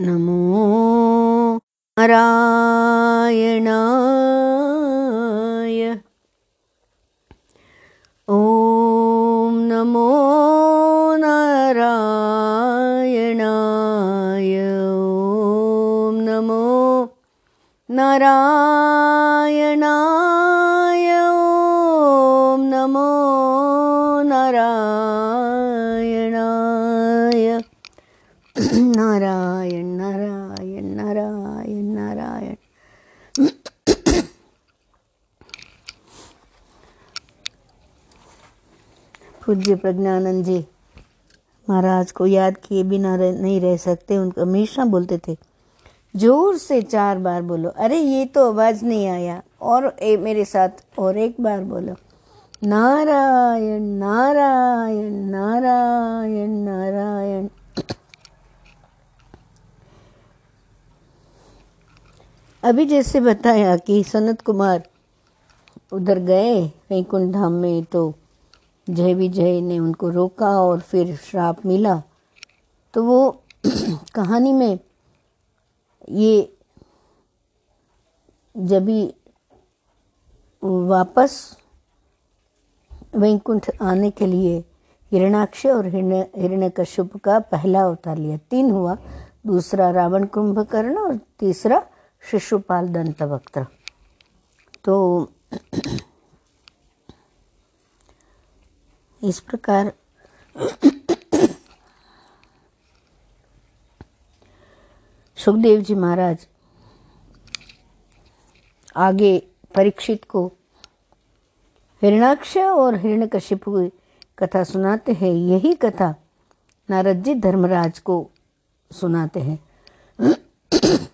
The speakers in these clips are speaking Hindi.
नमो नारायणाय पूज्य प्रज्ञानंद जी। महाराज को याद किए बिना रह, नहीं रह सकते उनको हमेशा बोलते थे। ज़ोर से चार बार बोलो अरे ये तो आवाज़ नहीं आया। और ए, मेरे साथ और एक बार बोलो नारायण नारायण नारायण नारायण। अभी जैसे बताया कि सनत कुमार उधर गए वैकुंठ धाम में तो जय विजय ने उनको रोका और फिर श्राप मिला। तो वो कहानी में ये जब भी वापस वैकुंठ आने के लिए हिरणाक्ष और हिरण हिरण्यकश्यप का पहला अवतार लिया। तीन हुआ, दूसरा रावण कुंभकर्ण और तीसरा शिशुपाल दंत वक्त तो इस प्रकार सुखदेव जी महाराज आगे परीक्षित को हिरणाक्ष और हिरण्यकशिपु की कथा सुनाते हैं। यही कथा नारद जी धर्मराज को सुनाते हैं।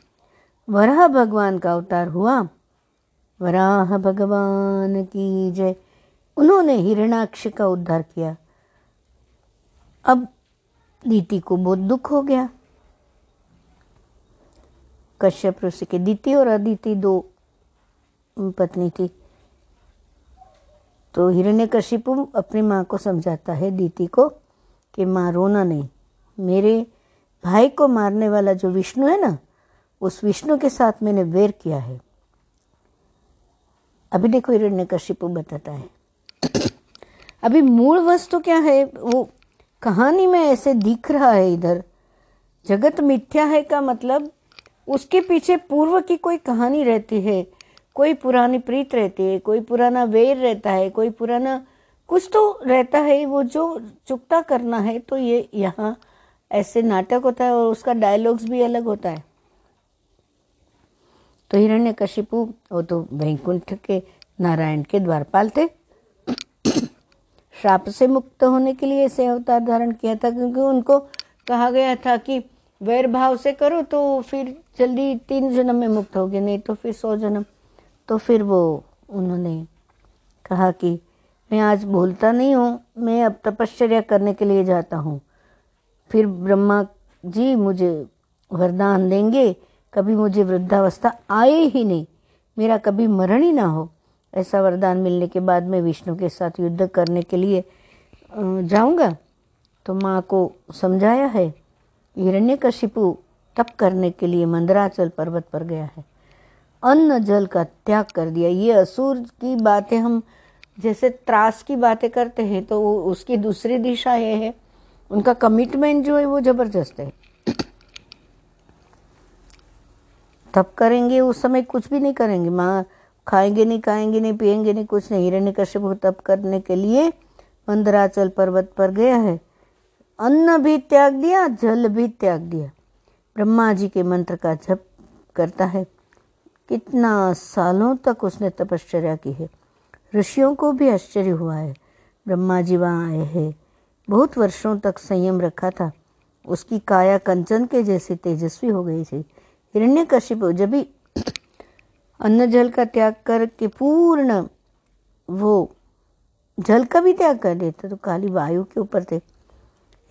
वराह भगवान का अवतार हुआ। वराह भगवान की जय। उन्होंने हिरणाक्ष का उद्धार किया। अब दीति को बहुत दुख हो गया। कश्यप ऋषि के दीति और अदिति दो पत्नी थी। तो हिरण्यकशिपु अपनी माँ को समझाता है दीति को कि माँ रोना नहीं। मेरे भाई को मारने वाला जो विष्णु है ना, उस विष्णु के साथ मैंने वेर किया है। अभी देखो हिरण्यकशिपु बताता है। अभी मूल वस्तु क्या है? वो कहानी में ऐसे दिख रहा है इधर। जगत मिथ्या है का मतलब उसके पीछे पूर्व की कोई कहानी रहती है। कोई पुरानी प्रीत रहती है, कोई पुराना वेर रहता है, कोई पुराना कुछ तो रहता है। वो जो चुकता करना है तो ये यहाँ ऐसे नाटक होता है और उसका डायलॉग्स भी अलग होता है। तो हिरण्य कशिपु वो तो वैकुंठ के नारायण के द्वारपाल थे। श्राप से मुक्त होने के लिए ऐसे अवतार धारण किया था, क्योंकि उनको कहा गया था कि वैर भाव से करो तो फिर जल्दी तीन जन्म में मुक्त होगे, नहीं तो फिर सौ जन्म। तो फिर वो, उन्होंने कहा कि मैं आज बोलता नहीं हूँ, मैं अब तपश्चर्या करने के लिए जाता हूँ। फिर ब्रह्मा जी मुझे वरदान देंगे, कभी मुझे वृद्धावस्था आए ही नहीं, मेरा कभी मरण ही ना हो। ऐसा वरदान मिलने के बाद मैं विष्णु के साथ युद्ध करने के लिए जाऊँगा। तो माँ को समझाया है हिरण्य हिरण्यकशिपु तप करने के लिए मंदराचल पर्वत पर गया है। अन्न जल का त्याग कर दिया। ये असुर की बातें हम, जैसे त्रास की बातें करते हैं तो उसकी दूसरी दिशा ये है। उनका कमिटमेंट जो है वो ज़बरदस्त है। तब करेंगे, उस समय कुछ भी नहीं करेंगे। माँ खाएँगे नहीं खाएँगे नहीं पिएँगे नहीं, कुछ नहीं। हिरण्य कश्यप तप करने के लिए मंदराचल पर्वत पर गया है। अन्न भी त्याग दिया, जल भी त्याग दिया। ब्रह्मा जी के मंत्र का जप करता है। कितना सालों तक उसने तपश्चर्या की है। ऋषियों को भी आश्चर्य हुआ है। ब्रह्मा जी वहाँ आए हैं। बहुत वर्षों तक संयम रखा था। उसकी काया कंचन के जैसे तेजस्वी हो गई थी। हिरण्य कश्यप जब भी अन्न जल का त्याग करके पूर्ण वो जल का भी त्याग कर देते तो काली वायु के ऊपर थे।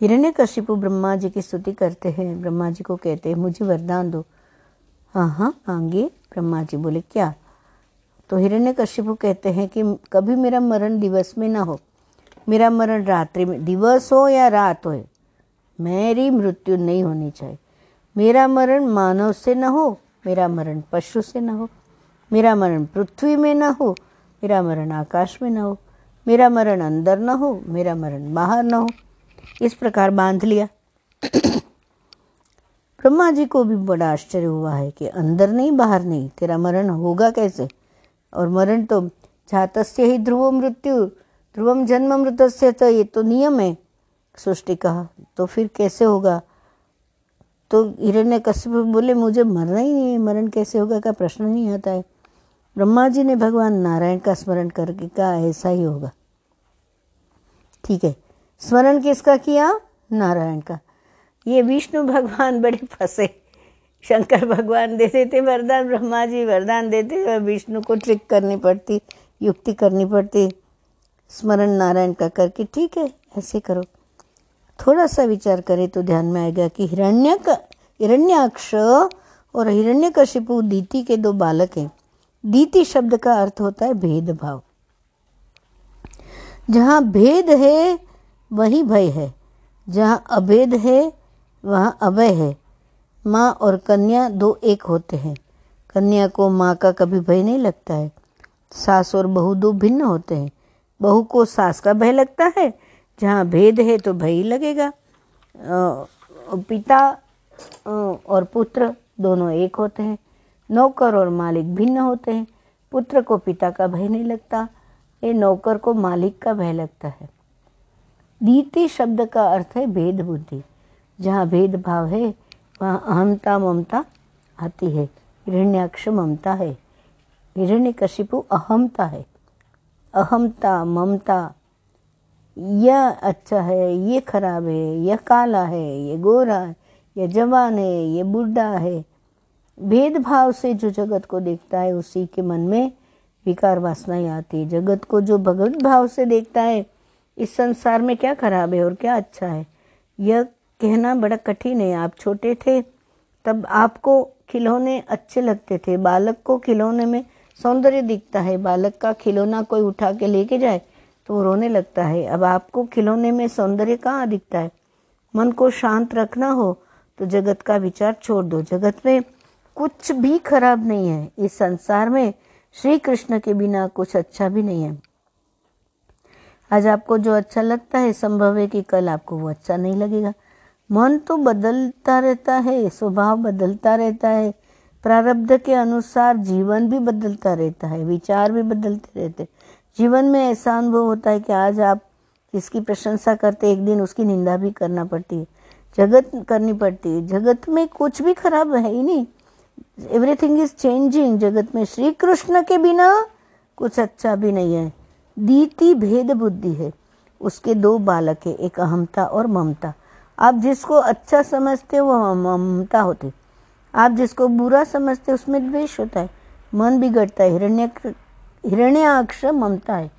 हिरण्य कश्यपु ब्रह्मा जी की स्तुति करते हैं। ब्रह्मा जी को कहते हैं, मुझे वरदान दो। हाँ हाँ मांगिए ब्रह्मा जी बोले, क्या? तो हिरण्य कश्यपु कहते हैं कि, कभी मेरा मरण दिवस में ना हो। मेरा मरण रात्रि में, दिवस हो या रात हो, मेरी मृत्यु नहीं होनी चाहिए। मेरा मरण मानव से न हो, मेरा मरण पशु से न हो। मेरा मरण पृथ्वी में न हो मेरा मरण आकाश में न हो मेरा मरण अंदर न हो मेरा मरण बाहर न हो। इस प्रकार बाँध लिया। ब्रह्मा जी को भी बड़ा आश्चर्य हुआ है कि अंदर नहीं, बाहर नहीं, तेरा मरण होगा कैसे? और मरण तो जातस्य ही ध्रुव मृत्यु, ध्रुवम जन्म मृतस्य तो ये तो नियम है, सृष्टि का तो फिर कैसे होगा? तो हिरण्य कश्यप बोले, मुझे मरना ही नहीं है, मरण कैसे होगा का प्रश्न नहीं आता है? ब्रह्मा जी ने भगवान नारायण का स्मरण करके कहा, ऐसा ही होगा। ठीक है। स्मरण किसका किया? नारायण का। ये विष्णु भगवान बड़े फंसे। शंकर भगवान देते थे वरदान ब्रह्मा जी वरदान देते और विष्णु को ट्रिक करनी पड़ती, युक्ति करनी पड़ती। स्मरण नारायण का करके, ठीक है, ऐसे करो। थोड़ा सा विचार करें तो ध्यान में आएगा कि हिरण्य हिरण्याक्ष और हिरण्यकशिपु दीति के दो बालक हैं। दीति शब्द का अर्थ होता है भेदभाव। जहाँ भेद है, वही भय है। जहाँ अभेद है, वहाँ अभय है। माँ और कन्या दो एक होते हैं। कन्या को माँ का कभी भय नहीं लगता है। सास और बहू दो भिन्न होते हैं। बहू को सास का भय लगता है। जहाँ भेद है तो भय ही लगेगा। पिता और पुत्र दोनों एक होते हैं। नौकर और मालिक भिन्न होते हैं। पुत्र को पिता का भय नहीं लगता, ये नौकर को मालिक का भय लगता है। दीति शब्द का अर्थ है भेद बुद्धि। जहाँ भेदभाव है, वहाँ अहमता ममता आती है। हिरण्याक्ष ममता है। हिरण्यकशिपु अहमता है। अहमता ममता, यह अच्छा है ये खराब है, यह काला है ये गोरा है, यह जवान है ये बुढ़ा है। भेदभाव से जो जगत को देखता है, उसी के मन में विकार वासनाएँ आती है। जगत को जो भगवत भाव से देखता है, इस संसार में क्या खराब है और क्या अच्छा है? यह कहना बड़ा कठिन है। आप छोटे थे, तब आपको खिलौने अच्छे लगते थे। बालक को खिलौने में सौंदर्य दिखता है। बालक का खिलौना कोई उठा के लेके जाए तो रोने लगता है। अब आपको खिलौने में सौंदर्य कहाँ दिखता है? मन को शांत रखना हो तो जगत का विचार छोड़ दो। जगत में कुछ भी खराब नहीं है। इस संसार में श्री कृष्ण के बिना कुछ अच्छा भी नहीं है। आज आपको जो अच्छा लगता है, संभव है कि कल आपको वो अच्छा नहीं लगेगा। मन तो बदलता रहता है, स्वभाव बदलता रहता है। प्रारब्ध के अनुसार जीवन भी बदलता रहता है, विचार भी बदलते रहते जीवन में ऐसा अनुभव होता है कि आज आप जिसकी प्रशंसा करते, एक दिन उसकी निंदा भी करना पड़ती है। जगत करनी पड़ती है। जगत में कुछ भी खराब है ही नहीं। एवरीथिंग इज़ चेंजिंग जगत में श्री कृष्ण के बिना कुछ अच्छा भी नहीं है। दीति भेद बुद्धि है। उसके दो बालक है, एक अहमता और ममता। आप जिसको अच्छा समझते वो ममता होती। आप जिसको बुरा समझते उसमें द्वेष होता है। मन बिगड़ता है। हिरण्य हिरण्याक्ष ममता है।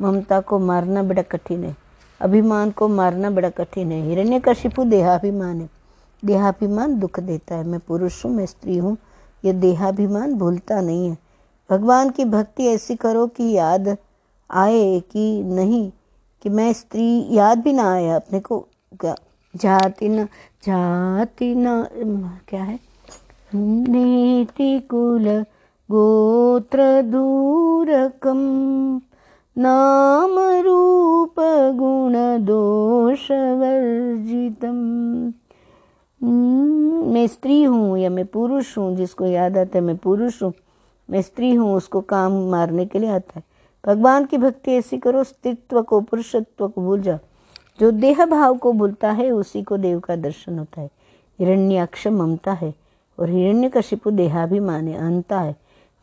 ममता को मारना बड़ा कठिन है। अभिमान को मारना बड़ा कठिन है। हिरण्य कशिपु देहाभिमान है। देहाभिमान दुख देता है। मैं पुरुष हूँ, मैं स्त्री हूँ, यह देहाभिमान भूलता नहीं है। भगवान की भक्ति ऐसी करो कि याद आए कि नहीं, कि मैं स्त्री, याद भी ना आए अपने को। जाति न जाति न क्या है? नीति कुल गोत्र दूरकम, नाम रूप गुण दोष वर्जितम। मैं स्त्री हूँ या मैं पुरुष हूँ, जिसको याद आता है मैं पुरुष हूँ। मैं स्त्री हूँ, उसको काम मारने के लिए आता है। भगवान की भक्ति ऐसी करो, स्त्रीत्व को, पुरुषत्व को भूल जाओ। जो देह भाव को भूलता है, उसी को देव का दर्शन होता है। हिरण्याक्ष ममता है, और हिरण्य कशिपु देहाभिमान है अहंता है।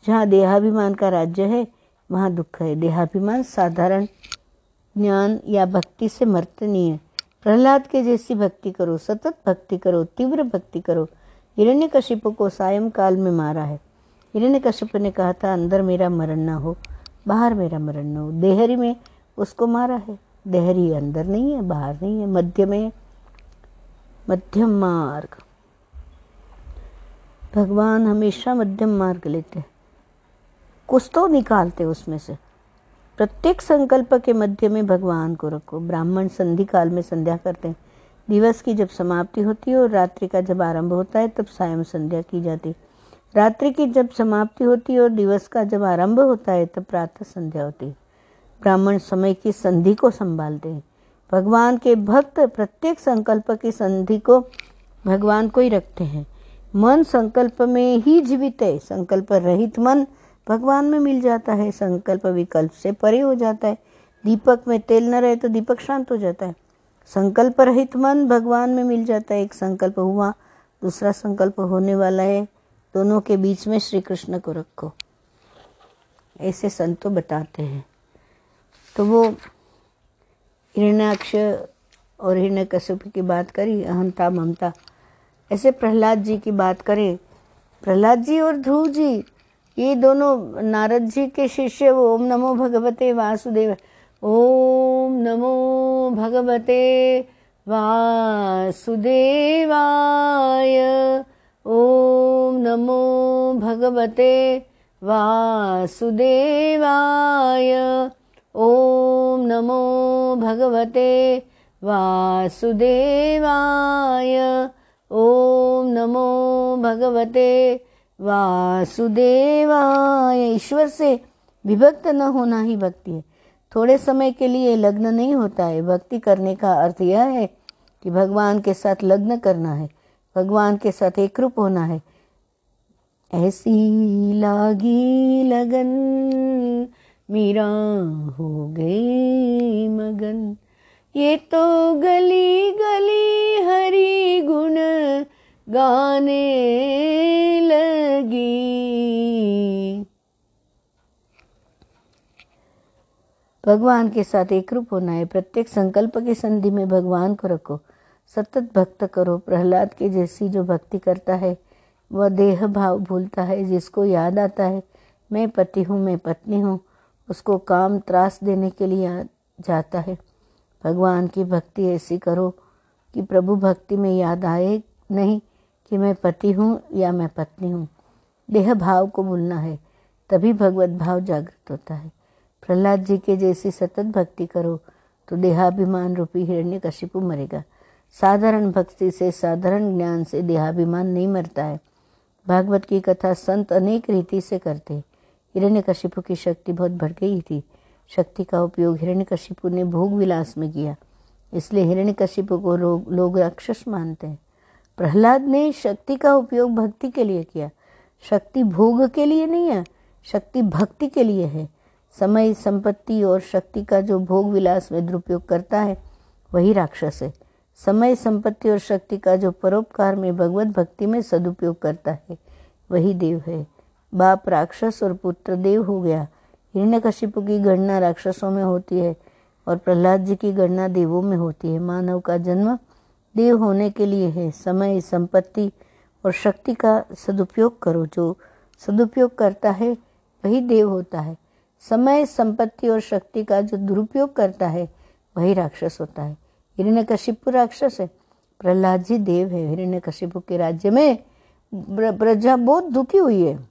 जहाँ देहाभिमान का राज्य है, वहाँ दुख है। देहाभिमान साधारण ज्ञान या भक्ति से मर्तनीय प्रहलाद के जैसी भक्ति करो, सतत भक्ति करो, तीव्र भक्ति करो। हिरण्य कशिप को सायं काल में मारा है। हिरण्य कश्यप ने कहा था, अंदर मेरा मरण ना हो, बाहर मेरा मरण ना हो। देहरी में उसको मारा है। देहरी अंदर नहीं है, बाहर नहीं है, मध्य में मध्यम मार्ग। भगवान हमेशा मध्यम मार्ग लेते हैं। कुछ तो निकालते उसमें से। प्रत्येक संकल्प के मध्य में भगवान को रखो। ब्राह्मण संधि काल में संध्या करते हैं। दिवस की जब समाप्ति होती है और रात्रि का जब आरंभ होता है, तब सायं संध्या की जाती रात्रि की जब समाप्ति होती है और दिवस का जब आरंभ होता है, तब प्रातः संध्या होती है। ब्राह्मण समय की संधि को संभालते हैं। भगवान के भक्त प्रत्येक संकल्प की संधि को भगवान को ही रखते हैं। मन संकल्प में ही जीवित है। संकल्प रहित मन भगवान में मिल जाता है, संकल्प विकल्प से परे हो जाता है। दीपक में तेल न रहे तो दीपक शांत हो जाता है। संकल्प रहित मन भगवान में मिल जाता है, एक संकल्प हुआ, दूसरा संकल्प होने वाला है। दोनों के बीच में श्री कृष्ण को रखो। ऐसे संतो बताते हैं। तो वो हिरण्याक्ष और हिरण्य कश्यप की बात करी, अहंता ममता। ऐसे प्रहलाद जी की बात करें, प्रहलाद जी और ध्रुव जी ये दोनों नारद जी के शिष्य, वो ओम नमो भगवते वासुदेव, ओम नमो भगवते वासुदेवाय, ओम नमो भगवते वासुदेवाय, ओम नमो भगवते वासुदेवाय, ओम नमो भगवते वासुदेवाय, ईश्वर से विभक्त न होना ही भक्ति है। थोड़े समय के लिए लग्न नहीं होता है। भक्ति करने का अर्थ यह है कि भगवान के साथ लग्न करना है। भगवान के साथ एक रूप होना है। ऐसी लागी लगन, मीरा हो गई मगन। ये तो गली गली हरी गुण गाने लगी। भगवान के साथ एक रूप होना है। प्रत्येक संकल्प की संधि में भगवान को रखो। सतत भक्त करो। प्रहलाद के जैसी जो भक्ति करता है, वह देह भाव भूलता है। जिसको याद आता है, मैं पति हूँ, मैं पत्नी हूँ, उसको काम त्रास देने के लिए जाता है। भगवान की भक्ति ऐसी करो कि प्रभु भक्ति में याद आए नहीं। कि मैं पति हूँ या मैं पत्नी हूँ। देह भाव को भूलना है, तभी भगवत भाव जागृत होता है। प्रहलाद जी के जैसी सतत भक्ति करो तो देहाभिमान रूपी हिरण्य कशिपु मरेगा। साधारण भक्ति से साधारण ज्ञान से देहाभिमान नहीं मरता है। भागवत की कथा संत अनेक रीति से करते। हिरण्य कशिपु की शक्ति बहुत बढ़ गई थी। शक्ति का उपयोग हिरण्य कशिपु ने भोग विलास में किया। इसलिए हिरण्य कशिपु को लोग लोग राक्षस मानते हैं। प्रहलाद ने शक्ति का उपयोग भक्ति के लिए किया। शक्ति भोग के लिए नहीं है, शक्ति भक्ति के लिए है। समय, संपत्ति और शक्ति का जो भोग विलास में दुरुपयोग करता है, वही राक्षस है। समय, संपत्ति और शक्ति का जो परोपकार में भगवत भक्ति में सदुपयोग करता है, वही देव है। बाप राक्षस और पुत्र देव हो गया। हिरण्यकशिपु की गणना राक्षसों में होती है और प्रहलाद जी की गणना देवों में होती है। मानव का जन्म देव होने के लिए है। समय, संपत्ति और शक्ति का सदुपयोग करो। जो सदुपयोग करता है, वही देव होता है। समय, संपत्ति और शक्ति का जो दुरुपयोग करता है, वही राक्षस होता है। हिरण्य कशिपु राक्षस है। प्रहलाद जी देव है। हिरण्य कशिपु के राज्य में प्रजा बहुत दुखी हुई है।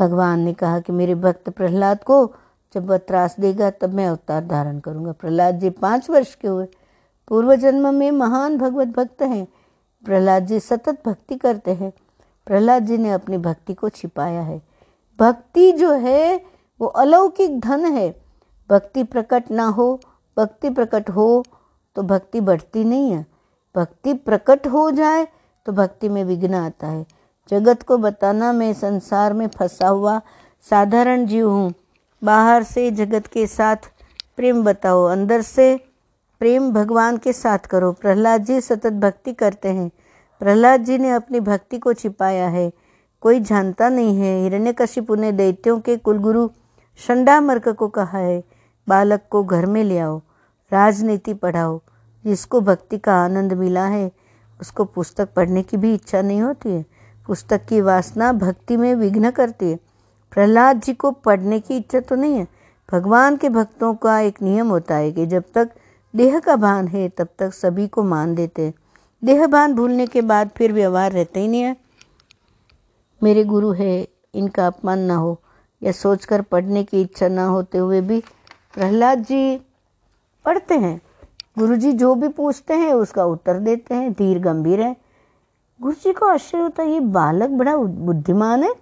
भगवान ने कहा कि मेरे भक्त प्रहलाद को जब वह त्रास देगा, तब मैं अवतार धारण करूँगा। प्रहलाद जी पाँच वर्ष के हुए। पूर्व जन्म में महान भगवत भक्त हैं। प्रहलाद जी सतत भक्ति करते हैं। प्रहलाद जी ने अपनी भक्ति को छिपाया है। भक्ति जो है, वो अलौकिक धन है। भक्ति प्रकट ना हो, भक्ति प्रकट हो तो भक्ति बढ़ती नहीं है। भक्ति प्रकट हो जाए तो भक्ति में विघ्न आता है। जगत को बताना, मैं संसार में फंसा हुआ साधारण जीव हूँ। बाहर से जगत के साथ प्रेम बताओ, अंदर से प्रेम भगवान के साथ करो। प्रहलाद जी सतत भक्ति करते हैं। प्रहलाद जी ने अपनी भक्ति को छिपाया है। कोई जानता नहीं है। हिरण्यकशिपु ने दैत्यों के कुलगुरु शंडामर्क को कहा है, बालक को घर में ले आओ, राजनीति पढ़ाओ। जिसको भक्ति का आनंद मिला है, उसको पुस्तक पढ़ने की भी इच्छा नहीं होती है। पुस्तक की वासना भक्ति में विघ्न करती है। प्रहलाद जी को पढ़ने की इच्छा तो नहीं है। भगवान के भक्तों का एक नियम होता है कि जब तक देह का भान है, तब तक सभी को मान देते। देह भान भूलने के बाद फिर व्यवहार रहते ही नहीं है। मेरे गुरु है, इनका अपमान ना हो, या सोचकर पढ़ने की इच्छा ना होते हुए भी प्रहलाद जी पढ़ते हैं। गुरु जी जो भी पूछते हैं, उसका उत्तर देते हैं, धीर गंभीर है। गुरु जी को आश्चर्य होता है, ये बालक बड़ा बुद्धिमान है।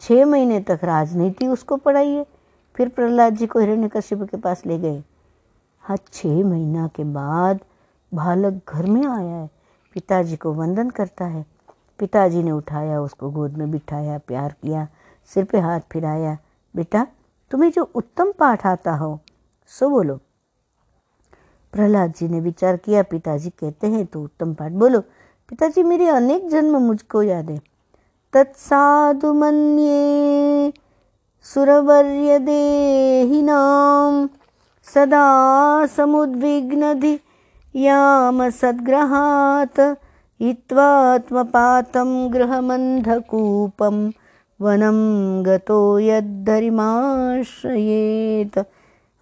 छः महीने तक राजनीति उसको पढ़ाई है, फिर प्रहलाद जी को हिरण्यकश्यप के पास ले गए। हाँ छः महीना के बाद बालक घर में आया है। पिताजी को वंदन करता है। पिताजी ने उठाया, उसको गोद में बिठाया, प्यार किया, सिर पे हाथ फिराया। बेटा, तुम्हें जो उत्तम पाठ आता हो, सो बोलो। प्रहलाद जी ने विचार किया। पिताजी कहते हैं तो उत्तम पाठ बोलो। पिताजी, मेरे अनेक जन्म मुझको याद है। तत्साधु मन्ये सुरवर्य देहिनाम सदा समुद्विग्नधि याम सद्ग्रहात् हित्वात्मपातं गृहमन्धकूपं वनं गतो यद्धरिमाश्रयेत।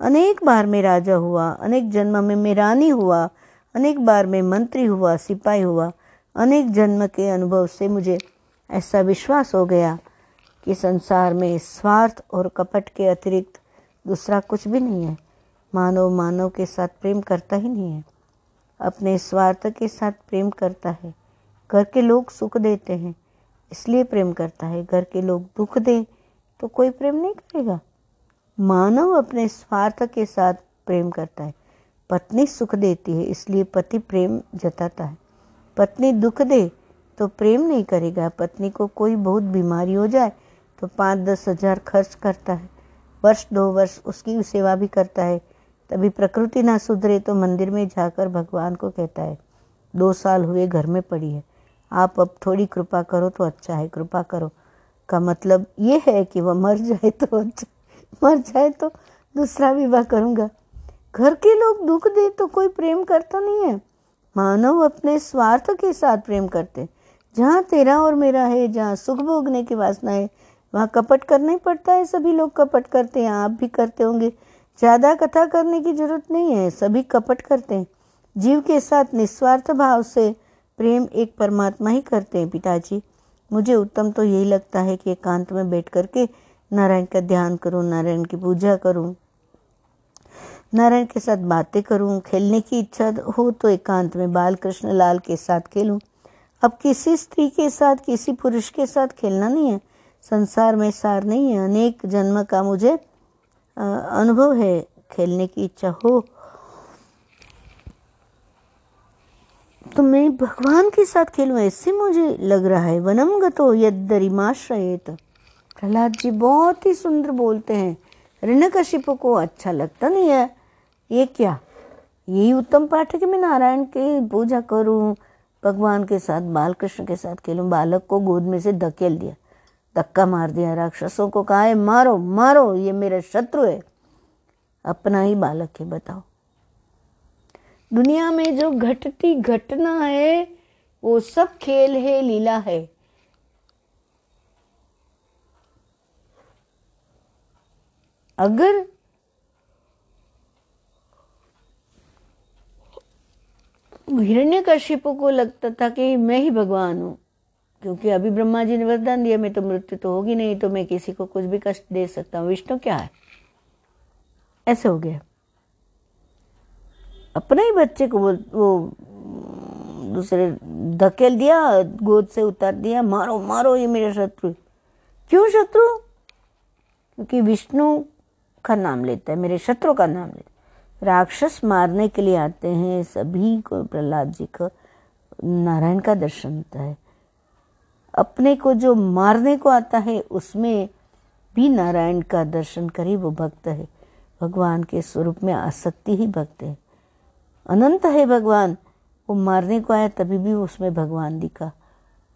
अनेक बार में राजा हुआ, अनेक जन्म में मैं रानी हुआ, अनेक बार में मंत्री हुआ, सिपाही हुआ। अनेक जन्म के अनुभव से मुझे ऐसा विश्वास हो गया कि संसार में स्वार्थ और कपट के अतिरिक्त दूसरा कुछ भी नहीं है। मानव मानव के साथ प्रेम करता ही नहीं है। अपने स्वार्थ के साथ प्रेम करता है। घर के लोग सुख देते हैं, इसलिए प्रेम करता है। घर के लोग दुख दे तो कोई प्रेम नहीं करेगा। मानव अपने स्वार्थ के साथ प्रेम करता है। पत्नी सुख देती है, इसलिए पति प्रेम जताता है। पत्नी दुख दे तो प्रेम नहीं करेगा। पत्नी को कोई बहुत बीमारी हो जाए तो पाँच दस हज़ार खर्च करता है। वर्ष दो वर्ष उसकी सेवा भी करता है। तभी प्रकृति ना सुधरे तो मंदिर में जाकर भगवान को कहता है, दो साल हुए घर में पड़ी है। आप अब थोड़ी कृपा करो तो अच्छा है, कृपा करो। का मतलब ये है कि वह मर जाए तो अच्छा मर जाए तो दूसरा विवाह करूँगा। घर के लोग दुख दे तो कोई प्रेम करता नहीं है। मानव अपने स्वार्थ के साथ प्रेम करते जहाँ तेरा और मेरा है, जहाँ सुख भोगने की वासना है, वहाँ कपट करना ही पड़ता है। सभी लोग कपट करते हैं, आप भी करते होंगे। ज़्यादा कथा करने की ज़रूरत नहीं है, सभी कपट करते हैं। जीव के साथ निस्वार्थ भाव से प्रेम एक परमात्मा ही करते हैं, पिताजी। मुझे उत्तम तो यही लगता है कि एकांत में बैठ करके नारायण का ध्यान करूँ, नारायण की पूजा करूँ, नारायण के साथ बातें करूँ, खेलने की इच्छा हो तो एकांत में बाल कृष्ण लाल के साथ खेलूं। अब किसी स्त्री के साथ, किसी पुरुष के साथ खेलना नहीं है, संसार में सार नहीं है। अनेक जन्म का मुझे अनुभव है, खेलने की इच्छा हो। तो मैं भगवान के साथ खेलूँ, ऐसे मुझे लग रहा है। वनम गतो यदरिमाश्रयेत प्रहलाद जी बहुत ही सुंदर बोलते हैं। ऋणकशिप को अच्छा लगता नहीं है। ये क्या? यही उत्तम पाठ है कि मैं नारायण की पूजा करूँ, भगवान के साथ बाल कृष्ण के साथ खेलूं, बालक को गोद में से धकेल दिया। धक्का मार दिया राक्षसों को, कहा है मारो मारो, ये मेरा शत्रु है। अपना ही बालक है, बताओ। दुनिया में जो घटती घटना है, वो सब खेल है, लीला है। अगर हिरण्यकशिपु को लगता था कि मैं ही भगवान हूँ क्योंकि अभी ब्रह्मा जी ने वरदान दिया मैं तो मृत्यु तो होगी नहीं तो मैं किसी को कुछ भी कष्ट दे सकता हूँ। विष्णु क्या है? ऐसे हो गया। अपने ही बच्चे को वो, वो दूसरे धकेल दिया गोद से उतार दिया मारो मारो ये मेरे शत्रु। क्यों शत्रु? क्योंकि विष्णु का नाम लेता है मेरे शत्रु का नाम लेता है। राक्षस मारने के लिए आते हैं सभी को प्रहलाद जी को नारायण का दर्शन होता है। अपने को जो मारने को आता है, उसमें भी नारायण का दर्शन करे वो भक्त है। भगवान के स्वरूप में आसक्ति ही भक्त है। अनंत है भगवान। वो मारने को आया, तभी भी उसमें भगवान दिखा,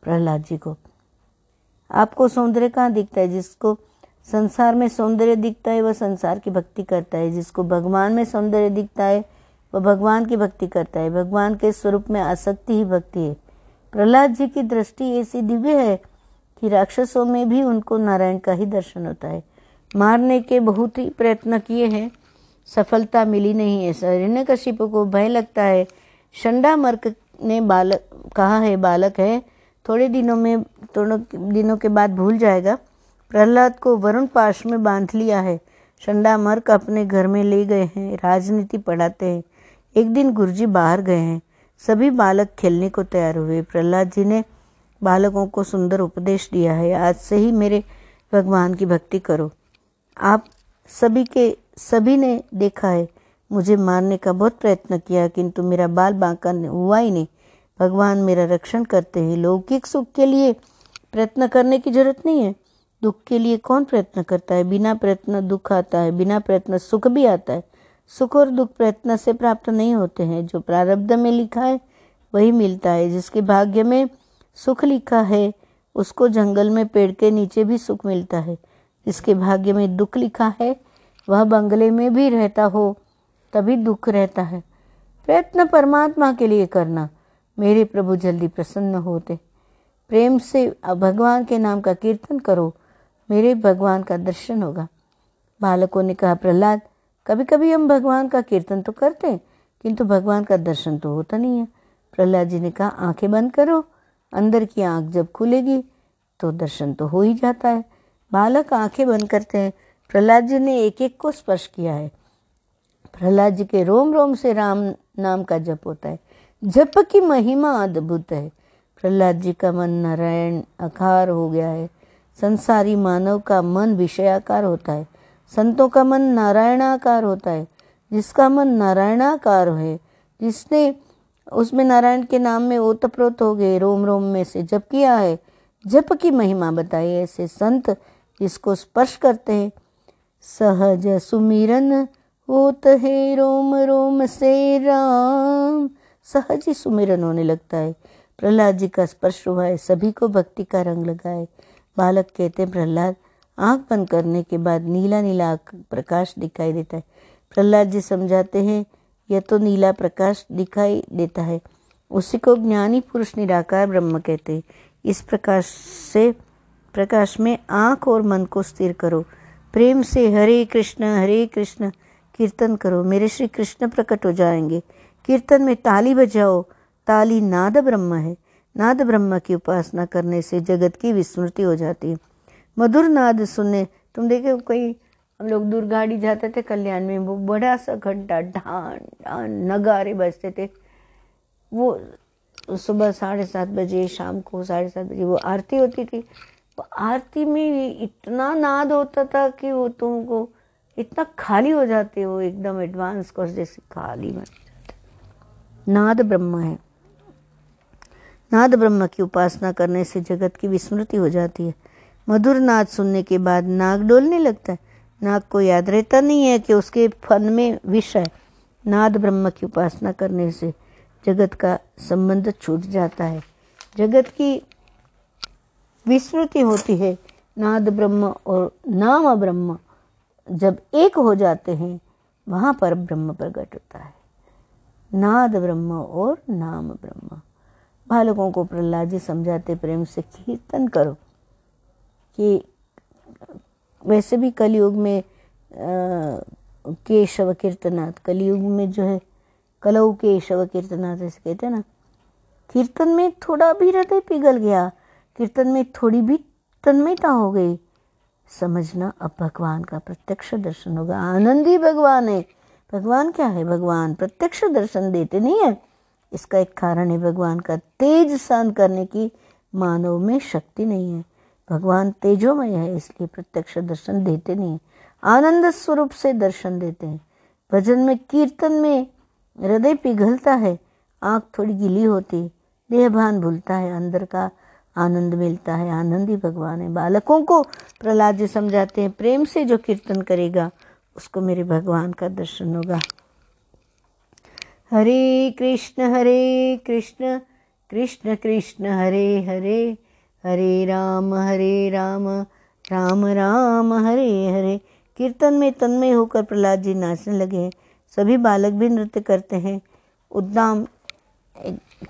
प्रहलाद जी को। आपको सौंदर्य कहाँ दिखता है? जिसको संसार में सौंदर्य दिखता है, वह संसार की भक्ति करता है। जिसको भगवान में सौंदर्य दिखता है, वह भगवान की भक्ति करता है। भगवान के स्वरूप में आसक्ति ही भक्ति है। प्रहलाद जी की दृष्टि ऐसी दिव्य है कि राक्षसों में भी उनको नारायण का ही दर्शन होता है। मारने के बहुत ही प्रयत्न किए हैं, सफलता मिली नहीं है। हिरण्य कशिप को भय लगता है। शंडा मर्क ने बालक कहा है, बालक है, थोड़े दिनों में, थोड़े दिनों के बाद भूल जाएगा। प्रहलाद को वरुण पाश में बाँध लिया है। शंडा मर्क अपने घर में ले गए हैं, राजनीति पढ़ाते हैं। एक दिन गुरुजी बाहर गए हैं। सभी बालक खेलने को तैयार हुए। प्रहलाद जी ने बालकों को सुंदर उपदेश दिया है, आज से ही मेरे भगवान की भक्ति करो। आप सभी के, सभी ने देखा है, मुझे मारने का बहुत प्रयत्न किया, किंतु मेरा बाल बांका हुआ ही नहीं। भगवान मेरा रक्षण करते हैं। लौकिक सुख के लिए प्रयत्न करने की ज़रूरत नहीं है। दुख के लिए कौन प्रयत्न करता है? बिना प्रयत्न दुख आता है, बिना प्रयत्न सुख भी आता है। सुख और दुख प्रयत्न से प्राप्त नहीं होते हैं। जो प्रारब्ध में लिखा है, वही मिलता है। जिसके भाग्य में सुख लिखा है, उसको जंगल में पेड़ के नीचे भी सुख मिलता है। जिसके भाग्य में दुख लिखा है, वह बंगले में भी रहता हो, तभी दुख रहता है। प्रयत्न परमात्मा के लिए करना, मेरे प्रभु जल्दी प्रसन्न होते। प्रेम से भगवान के नाम का कीर्तन करो, मेरे भगवान का दर्शन होगा। बालकों ने कहा, प्रहलाद कभी कभी हम भगवान का कीर्तन तो करते हैं, किंतु भगवान का दर्शन तो होता नहीं है। प्रहलाद जी ने कहा, आँखें बंद करो, अंदर की आँख जब खुलेगी तो दर्शन तो हो ही जाता है। बालक आँखें बंद करते हैं। प्रहलाद जी ने एक एक को स्पर्श किया है। प्रहलाद जी के रोम रोम से राम नाम का जप होता है। जप की महिमा अद्भुत है। प्रहलाद जी का मन नारायण आकार हो गया है। संसारी मानव का मन विषयाकार होता है। संतों का मन नारायणाकार होता है, जिसका मन नारायणाकार है जिसने उसमें नारायण के नाम में ओतप्रोत हो गए रोम रोम में से जप किया है, जप की महिमा बताई ऐसे संत जिसको स्पर्श करते हैं। सहज सुमिरन होत है रोम रोम से राम। सहज ही सुमिरन होने लगता है। प्रहलाद जी का स्पर्श हुआ है, सभी को भक्ति का रंग लगा है बालक कहते हैं, प्रहलाद आँख बंद करने के बाद नीला नीला प्रकाश दिखाई देता है। प्रहलाद जी समझाते हैं, यह तो नीला प्रकाश दिखाई देता है। उसी को ज्ञानी पुरुष निराकार ब्रह्म कहते हैं। इस प्रकाश से, प्रकाश में आँख और मन को स्थिर करो। प्रेम से हरे कृष्ण हरे कृष्ण, कीर्तन करो। मेरे श्री कृष्ण प्रकट हो जाएँगे। कीर्तन में ताली बजाओ। ताली नाद ब्रह्म है। नाद ब्रह्म की उपासना करने से जगत की विस्मृति हो जाती है। मधुर नाद सुनने तुम देखे, कोई हम लोग दूर गाड़ी जाते थे कल्याण में, वो बड़ा सा घंटा ढान ढान, नगारे बजते थे। वो सुबह साढ़े सात बजे, शाम को साढ़े सात बजे, वो आरती होती थी। वो आरती में इतना नाद होता था कि वो तुमको इतना खाली हो जाते हो, एकदम एडवांस कोर्स जैसे खाली में नाद ब्रह्म है। नाद ब्रह्म की उपासना करने से जगत की विस्मृति हो जाती है। मधुर नाद सुनने के बाद नाग डोलने लगता है। नाग को याद रहता नहीं है कि उसके फन में विष है। नाद ब्रह्म की उपासना करने से जगत का संबंध छूट जाता है। जगत की विस्मृति होती है। नाद ब्रह्म और नाम ब्रह्म जब एक हो जाते हैं, वहाँ पर ब्रह्म प्रकट होता है। नाद ब्रह्म और नाम ब्रह्म। बालकों को प्रहलाद जी समझाते, प्रेम से कीर्तन करो। कि वैसे भी कलयुग में केशव कीर्तनाथ, कलयुग में जो है, कलऊ केशव कीर्तनाथ ऐसे कहते हैं ना, कीर्तन में थोड़ा भी हृदय पिघल गया, कीर्तन में थोड़ी भी तन्मयता हो गई, समझना अब भगवान का प्रत्यक्ष दर्शन होगा। आनंदी भगवान है। भगवान क्या है? भगवान प्रत्यक्ष दर्शन देते नहीं है। इसका एक कारण है भगवान का तेज सहन करने की मानव में शक्ति नहीं है। भगवान तेजोमय है, इसलिए प्रत्यक्ष दर्शन देते नहीं आनंद स्वरूप से दर्शन देते हैं। भजन में, कीर्तन में हृदय पिघलता है, आँख थोड़ी गिली होती देहभान भूलता है, अंदर का आनंद मिलता है, आनंद ही भगवान है। बालकों को प्रहलाद जी समझाते हैं, प्रेम से जो कीर्तन करेगा, उसको मेरे भगवान का दर्शन होगा। हरे कृष्ण हरे कृष्ण कृष्ण कृष्ण, हरे हरे। हरे राम हरे राम राम राम, हरे हरे। कीर्तन में तन्मय होकर प्रहलाद जी नाचने लगे हैं। सभी बालक भी नृत्य करते हैं, उद्दाम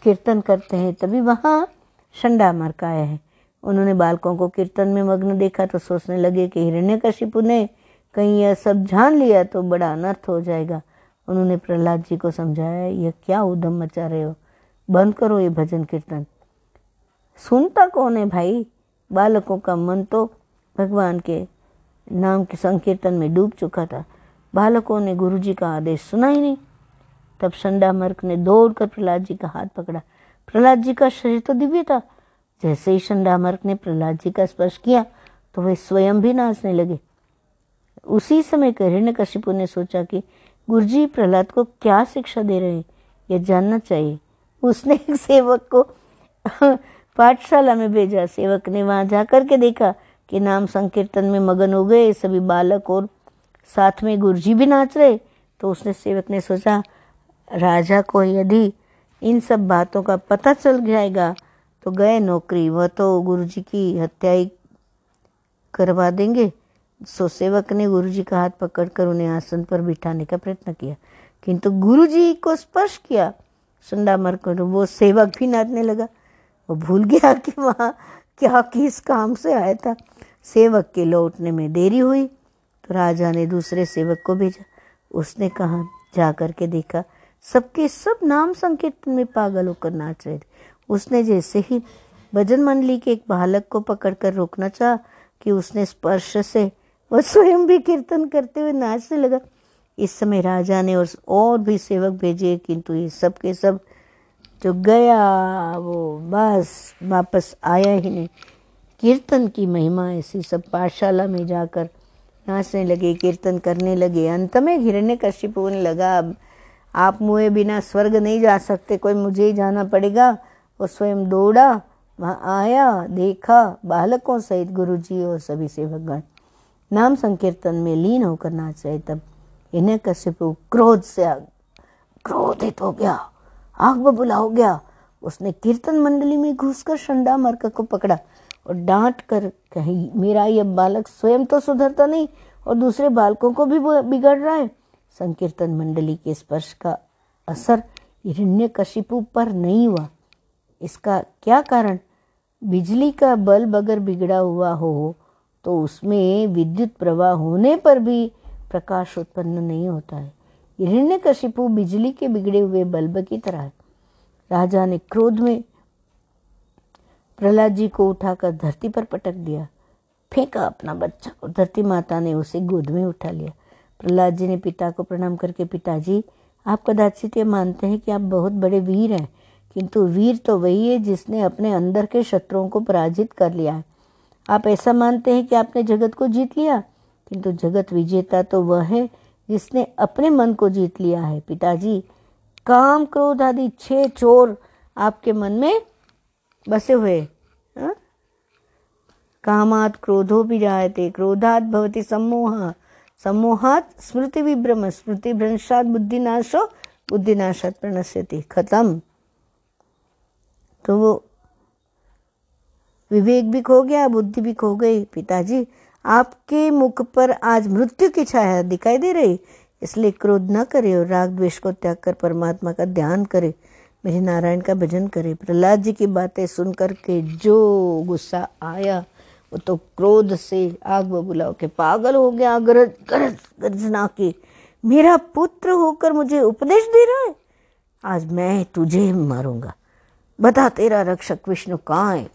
कीर्तन करते हैं। तभी वहाँ शंडा मरकाया है। उन्होंने बालकों को कीर्तन में मग्न देखा तो सोचने लगे कि हिरण्यकशिपु ने कहीं यह सब जान लिया तो बड़ा अनर्थ हो जाएगा। उन्होंने प्रहलाद जी को समझाया, यह क्या उदम मचा रहे हो? बंद करो ये भजन कीर्तन। सुनता कौन है भाई? बालकों का मन तो भगवान के नाम के संकीर्तन में डूब चुका था। बालकों ने गुरुजी का आदेश सुना ही नहीं। तब संडा मर्क ने दौड़कर प्रहलाद जी का हाथ पकड़ा। प्रहलाद जी का शरीर तो दिव्य था। जैसे ही संडा मर्क ने प्रहलाद जी का स्पर्श किया तो वे स्वयं भी नाचने लगे। उसी समय हिरण्य कशिपु ने सोचा कि गुरुजी प्रहलाद को क्या शिक्षा दे रहे हैं, यह जानना चाहिए। उसने एक सेवक को पाठशाला में भेजा, सेवक ने वहाँ जाकर के देखा कि नाम संकीर्तन में मगन हो गए सभी बालक और साथ में गुरुजी भी नाच रहे। तो उसने, सेवक ने सोचा, राजा को यदि इन सब बातों का पता चल जाएगा तो गए नौकरी, वह तो गुरुजी की हत्या ही करवा देंगे। सो सेवक ने गुरुजी का हाथ पकड़कर उन्हें आसन पर बिठाने का प्रयत्न किया। किंतु गुरुजी को स्पर्श किया सुंडा मरकर वो सेवक भी नाचने लगा। वो भूल गया कि वहाँ क्या किस काम से आया था। सेवक के लौटने में देरी हुई तो राजा ने दूसरे सेवक को भेजा। उसने कहा, जा कर के देखा, सबके सब नाम संकीर्तन में पागल होकर नाच रहे थे। उसने जैसे ही भजन मंडली के एक बालक को पकड़कर रोकना चाहा कि उसने स्पर्श से वह स्वयं भी कीर्तन करते हुए नाचने लगा। इस समय राजा ने और और भी सेवक भेजे, किंतु ये सब के सब जो गया, वो बस वापस आया ही नहीं। कीर्तन की महिमा ऐसी सब पाठशाला में जाकर नाचने लगे, कीर्तन करने लगे। अंत में हिरण्य कश्यप ने लगा, अब आप मुए बिना स्वर्ग नहीं जा सकते, कोई मुझे ही जाना पड़ेगा। वो स्वयं दौड़ा, वहाँ आया, देखा, बालकों सहित गुरु जी और सभी सेवकगण। नाम संकीर्तन में लीन होकर नाच रहे तब इन्हें कश्यप क्रोध से क्रोधित हो गया। आग बबूला हो गया। उसने कीर्तन मंडली में घुसकर शंडा मर्क को पकड़ा और डांट कर कही, मेरा यह बालक स्वयं तो सुधरता नहीं और दूसरे बालकों को भी बिगड़ रहा है। संकीर्तन मंडली के स्पर्श का असर हिरण्य कशिपु पर नहीं हुआ। इसका क्या कारण? बिजली का बल्ब अगर बिगड़ा हुआ हो तो उसमें विद्युत प्रवाह होने पर भी प्रकाश उत्पन्न नहीं होता है। हिरण्य कशिपु बिजली के बिगड़े हुए बल्ब की तरह राजा ने क्रोध में प्रहलाद जी को उठाकर धरती पर पटक दिया। फेंका अपना बच्चा को धरती माता ने उसे गोद में उठा लिया। प्रहलाद जी ने पिता को प्रणाम करके, पिताजी, आप कदाचित ये मानते हैं कि आप बहुत बड़े वीर हैं, किंतु वीर तो वही है जिसने अपने अंदर के शत्रुओं को पराजित कर लिया है। आप ऐसा मानते हैं कि आपने जगत को जीत लिया? किंतु जगत विजेता तो वह है जिसने अपने मन को जीत लिया है। पिताजी, काम, क्रोध आदि छह चोर आपके मन में बसे हुए हाँ? कामात क्रोधो भी जायते क्रोधात भवती सम्मोह, सम्मोहात स्मृति विभ्रम, स्मृति भ्रंशात बुद्धिनाशो, बुद्धिनाशात प्रणश्यति, खत्म। तो वो विवेक भी खो गया, बुद्धि भी खो गई। पिताजी आपके मुख पर आज मृत्यु की छाया दिखाई दे रही। इसलिए क्रोध न करे और राग द्वेष को त्याग कर परमात्मा का ध्यान करे मेरे नारायण का भजन करे। प्रहलाद जी की बातें सुनकर के जो गुस्सा आया, वो तो क्रोध से आग बबूला के पागल हो गया। गरज गरज गर्जना के। मेरा पुत्र होकर मुझे उपदेश दे रहा है। आज मैं तुझे मारूँगा। बता तेरा रक्षक विष्णु कहाँ है?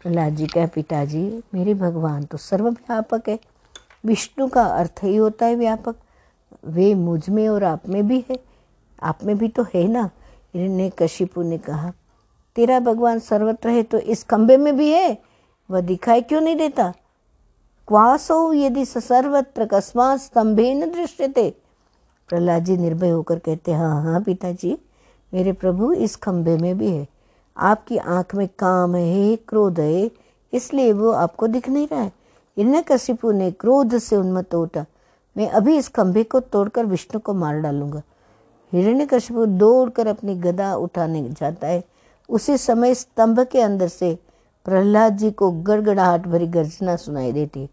प्रहलाद जी का पिताजी, मेरे भगवान तो सर्वव्यापक है। विष्णु का अर्थ ही होता है व्यापक। वे मुझमें और आप में भी है। आप में भी तो है ना? इन्हें कशिपु ने कहा, तेरा भगवान सर्वत्र है तो इस खंबे में भी है? वह दिखाई क्यों नहीं देता? क्वासो यदि सर्वत्र कस्मा स्तंभे न दृश्य थे प्रहलाद जी निर्भय होकर कहते हाँ हाँ पिताजी, मेरे प्रभु इस खंबे में भी है। आपकी आँख में काम है, क्रोध है, इसलिए वो आपको दिख नहीं रहा है। हिरण्यकशिपु ने क्रोध से उन्मत्त उठा। मैं अभी इस खंभे को तोड़कर विष्णु को मार डालूँगा। हिरण्यकशिपु दौड़कर अपनी गदा उठाने जाता है। उसी समय स्तंभ के अंदर से प्रहलाद जी को गड़गड़ाहट भरी गर्जना सुनाई देती।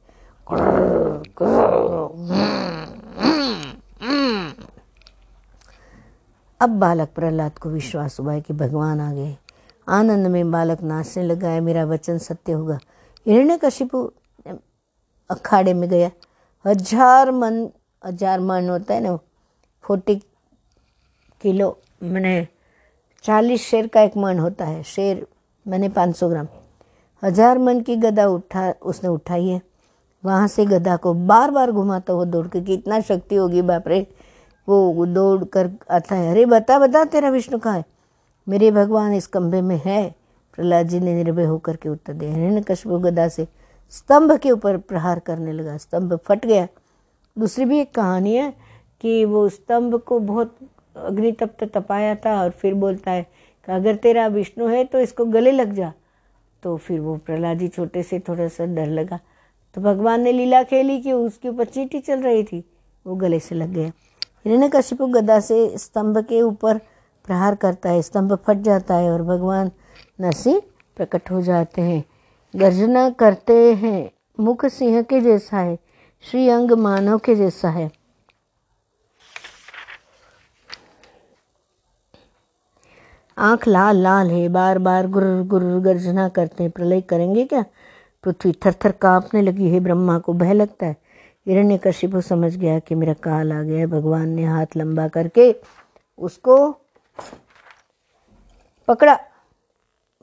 अब बालक प्रहलाद को विश्वास हुआ है कि भगवान आ गए। आनंद में बालक नाचने लगा है, मेरा वचन सत्य होगा। हिरण्य कशिपु अखाड़े में गया। हज़ार मन हज़ार मन होता है ना फोर्टी किलो, मैंने चालीस शेर का एक मन होता है, शेर मैंने पाँच सौ ग्राम। हज़ार मन की गदा उठा, उसने उठाई है। वहाँ से गदा को बार बार घुमाता हुआ दौड़ के कि इतना शक्ति होगी, बाप रे, वो दौड़ कर आता है। अरे बता बता, तेरा विष्णु कहाँ है? मेरे भगवान इस कमरे में है। प्रहलाद जी ने निर्भय होकर के उत्तर दिया। हिरण्य कश्यप गदा से स्तंभ के ऊपर प्रहार करने लगा। स्तंभ फट गया। दूसरी भी एक कहानी है कि वो स्तंभ को बहुत अग्नि तप्त तपाया था और फिर बोलता है कि अगर तेरा विष्णु है तो इसको गले लग जा। तो फिर वो प्रहलाद जी छोटे से थोड़ा सा डर लगा। तो भगवान ने लीला खेली कि उसके ऊपर चीटी चल रही थी। वो गले से लग गया। हिरण्य कश्यप गदा से स्तंभ के ऊपर प्रहार करता है, स्तंभ फट जाता है और भगवान नरसिंह प्रकट हो जाते हैं। गर्जना करते हैं, मुख सिंह के जैसा है, श्री अंग मानव के जैसा है। आँख लाल लाल है, बार बार गुर गुर गर्जना करते हैं। प्रलय करेंगे क्या? पृथ्वी थर थर कांपने लगी है, ब्रह्मा को भय लगता है। हिरण्य कशिपु समझ गया कि मेरा काल आ गया है, भगवान ने हाथ लंबा करके उसको पकड़ा।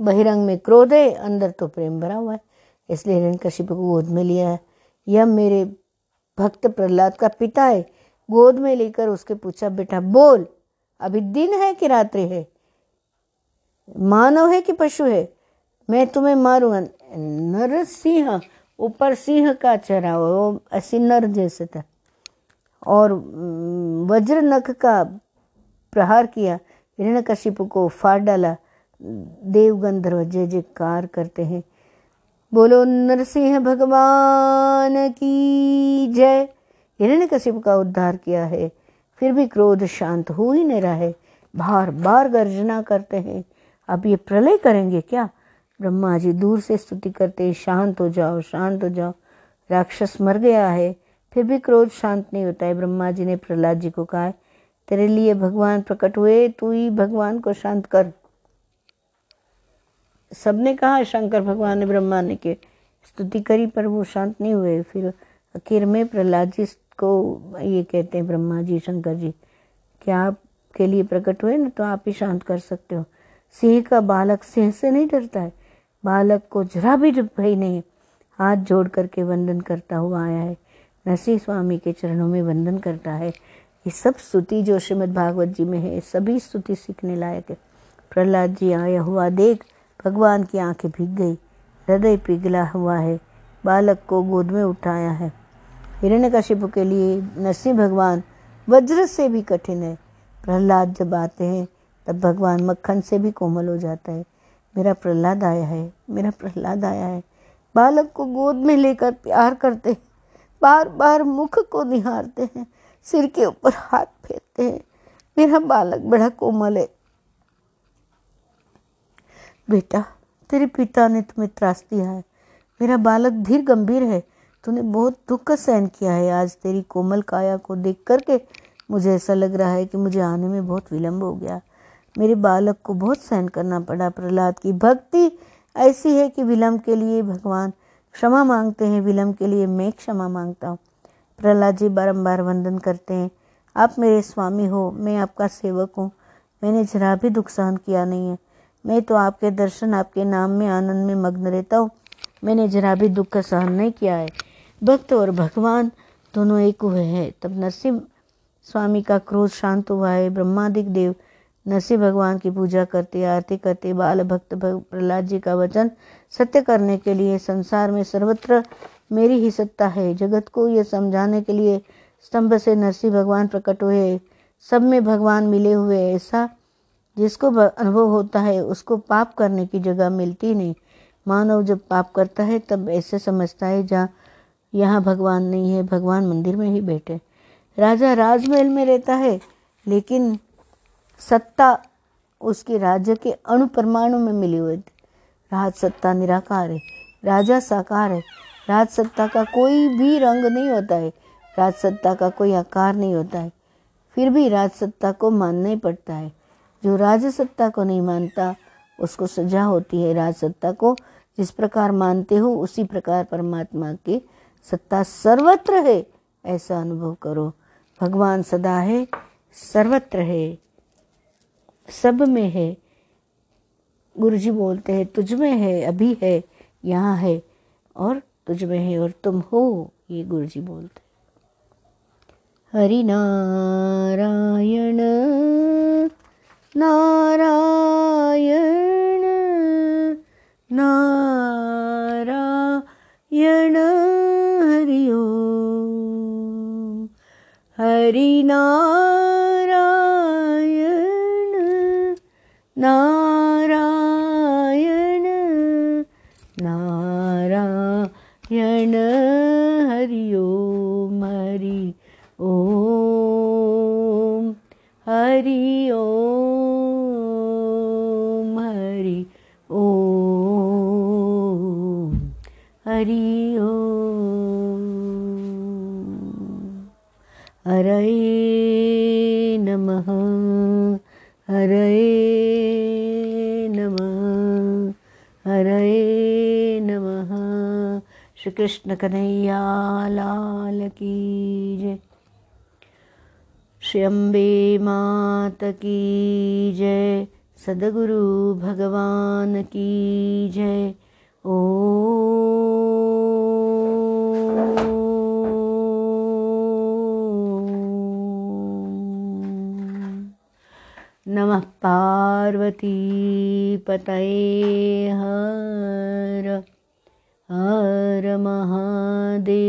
बहिरंग में क्रोध है, अंदर तो प्रेम भरा हुआ है, इसलिए हिरण्य कशिप को गोद में लिया है। यह मेरे भक्त प्रहलाद का पिता है, गोद में लेकर उसके पूछा, बेटा, बोल, अभी दिन है कि रात्रि है? मानव है कि पशु है? मैं तुम्हें मारूँगा नर सिंह, ऊपर सिंह का चरा, वो ऐसी नर जैसे था। और वज्र नख का प्रहार किया। हिरण्यकशिपु को फाड़ डाला देव गंधर्व जय जयकार करते हैं। बोलो, नरसिंह भगवान की जय। हिरण्यकशिपु का उद्धार किया है, फिर भी क्रोध शांत हो ही नहीं रहा है। बार बार गर्जना करते हैं। अब ये प्रलय करेंगे क्या? ब्रह्मा जी दूर से स्तुति करते शांत हो जाओ, शांत हो जाओ। राक्षस मर गया है, फिर भी क्रोध शांत नहीं होता है। ब्रह्मा जी ने प्रहलाद जी को कहा तेरे लिए भगवान प्रकट हुए, तू ही भगवान को शांत कर। सबने कहा, शंकर भगवान ने ब्रह्मा ने के स्तुति करी, पर वो शांत नहीं हुए। फिर आखिर में प्रहलाद जी को ये कहते हैं, ब्रह्मा जी, शंकर जी, कि आपके लिए प्रकट हुए ना तो आप ही शांत कर सकते हो। सिंह का बालक सिंह से नहीं डरता है। बालक को जरा भी भय नहीं हाथ जोड़ करके वंदन करता हुआ आया है। नरसिंह स्वामी के चरणों में वंदन करता है। ये सब स्तुति जो श्रीमद् भागवत जी में है सभी स्तुति सीखने लायक है। प्रहलाद जी आया हुआ देख, भगवान की आँखें भीग गई। हृदय पिघला हुआ है, बालक को गोद में उठाया है। हिरण्य हिरण्यकशिपु के लिए नरसिंह भगवान वज्र से भी कठिन है। प्रहलाद जब आते हैं, तब भगवान मक्खन से भी कोमल हो जाता है। मेरा प्रहलाद आया है, मेरा प्रहलाद आया है। बालक को गोद में लेकर प्यार करते हैं बार बार मुख को निहारते हैं। सिर के ऊपर हाथ फेरते हैं। मेरा बालक बड़ा कोमल है। बेटा, तेरे पिता ने तुम्हें त्रास दिया है। मेरा बालक धीर गंभीर है। तूने बहुत दुख का सहन किया है। आज तेरी कोमल काया को देख करके मुझे ऐसा लग रहा है कि मुझे आने में बहुत विलंब हो गया। मेरे बालक को बहुत सहन करना पड़ा। प्रहलाद की भक्ति ऐसी है कि विलम्ब के लिए भगवान क्षमा मांगते हैं। विलम्ब के लिए मैं क्षमा माँगता हूँ। प्रहलाद जी बारम्बार वंदन करते हैं। आप मेरे स्वामी हो, मैं आपका सेवक हूँ। मैंने जरा भी दुख सहन किया नहीं है। मैं तो आपके दर्शन, आपके नाम में आनंद में मग्न रहता हूँ। मैंने जरा भी दुख का सहन नहीं किया है। भक्त और भगवान दोनों एक हुए हैं। तब नरसिंह स्वामी का क्रोध शांत हुआ है। ब्रह्मादिक देव नरसिंह भगवान की पूजा करते, आरती करते बाल भक्त प्रहलाद जी का वचन सत्य करने के लिए संसार में सर्वत्र मेरी ही सत्ता है। जगत को यह समझाने के लिए स्तंभ से नरसिंह भगवान प्रकट हुए। सब में भगवान मिले हुए ऐसा जिसको अनुभव होता है, उसको पाप करने की जगह मिलती नहीं। मानव जब पाप करता है, तब ऐसे समझता है जहाँ यहाँ भगवान नहीं है, भगवान मंदिर में ही बैठे। राजा राजमहल में रहता है, लेकिन सत्ता उसके राज्य के अणु परमाणु में मिली हुई थी। राज सत्ता निराकार है, राजा साकार है। राज सत्ता का कोई भी रंग नहीं होता है। राज सत्ता का कोई आकार नहीं होता है। फिर भी राज सत्ता को मानना ही पड़ता है। जो राज सत्ता को नहीं मानता, उसको सजा होती है। राज सत्ता को जिस प्रकार मानते हो, उसी प्रकार परमात्मा की सत्ता सर्वत्र है। ऐसा अनुभव करो। भगवान सदा है, सर्वत्र है, सब में है। गुरु जी बोलते हैं, तुझ में है, अभी है, यहाँ है। और तुझ में है और तुम हो, ये गुरु जी बोलते हरिनारायण, नारायण नारायण नारायण हरि ओम हरिनारायण, नारायण। हरि ओम हरि ओम हरि ओम हरि ओम हरि ओम हरये श्री कृष्ण कन्हैया, लाल की जय। श्री अम्बे मात की जय। सदगुरु भगवान की जय। ओ नमः पार्वती पतये हर। र महादे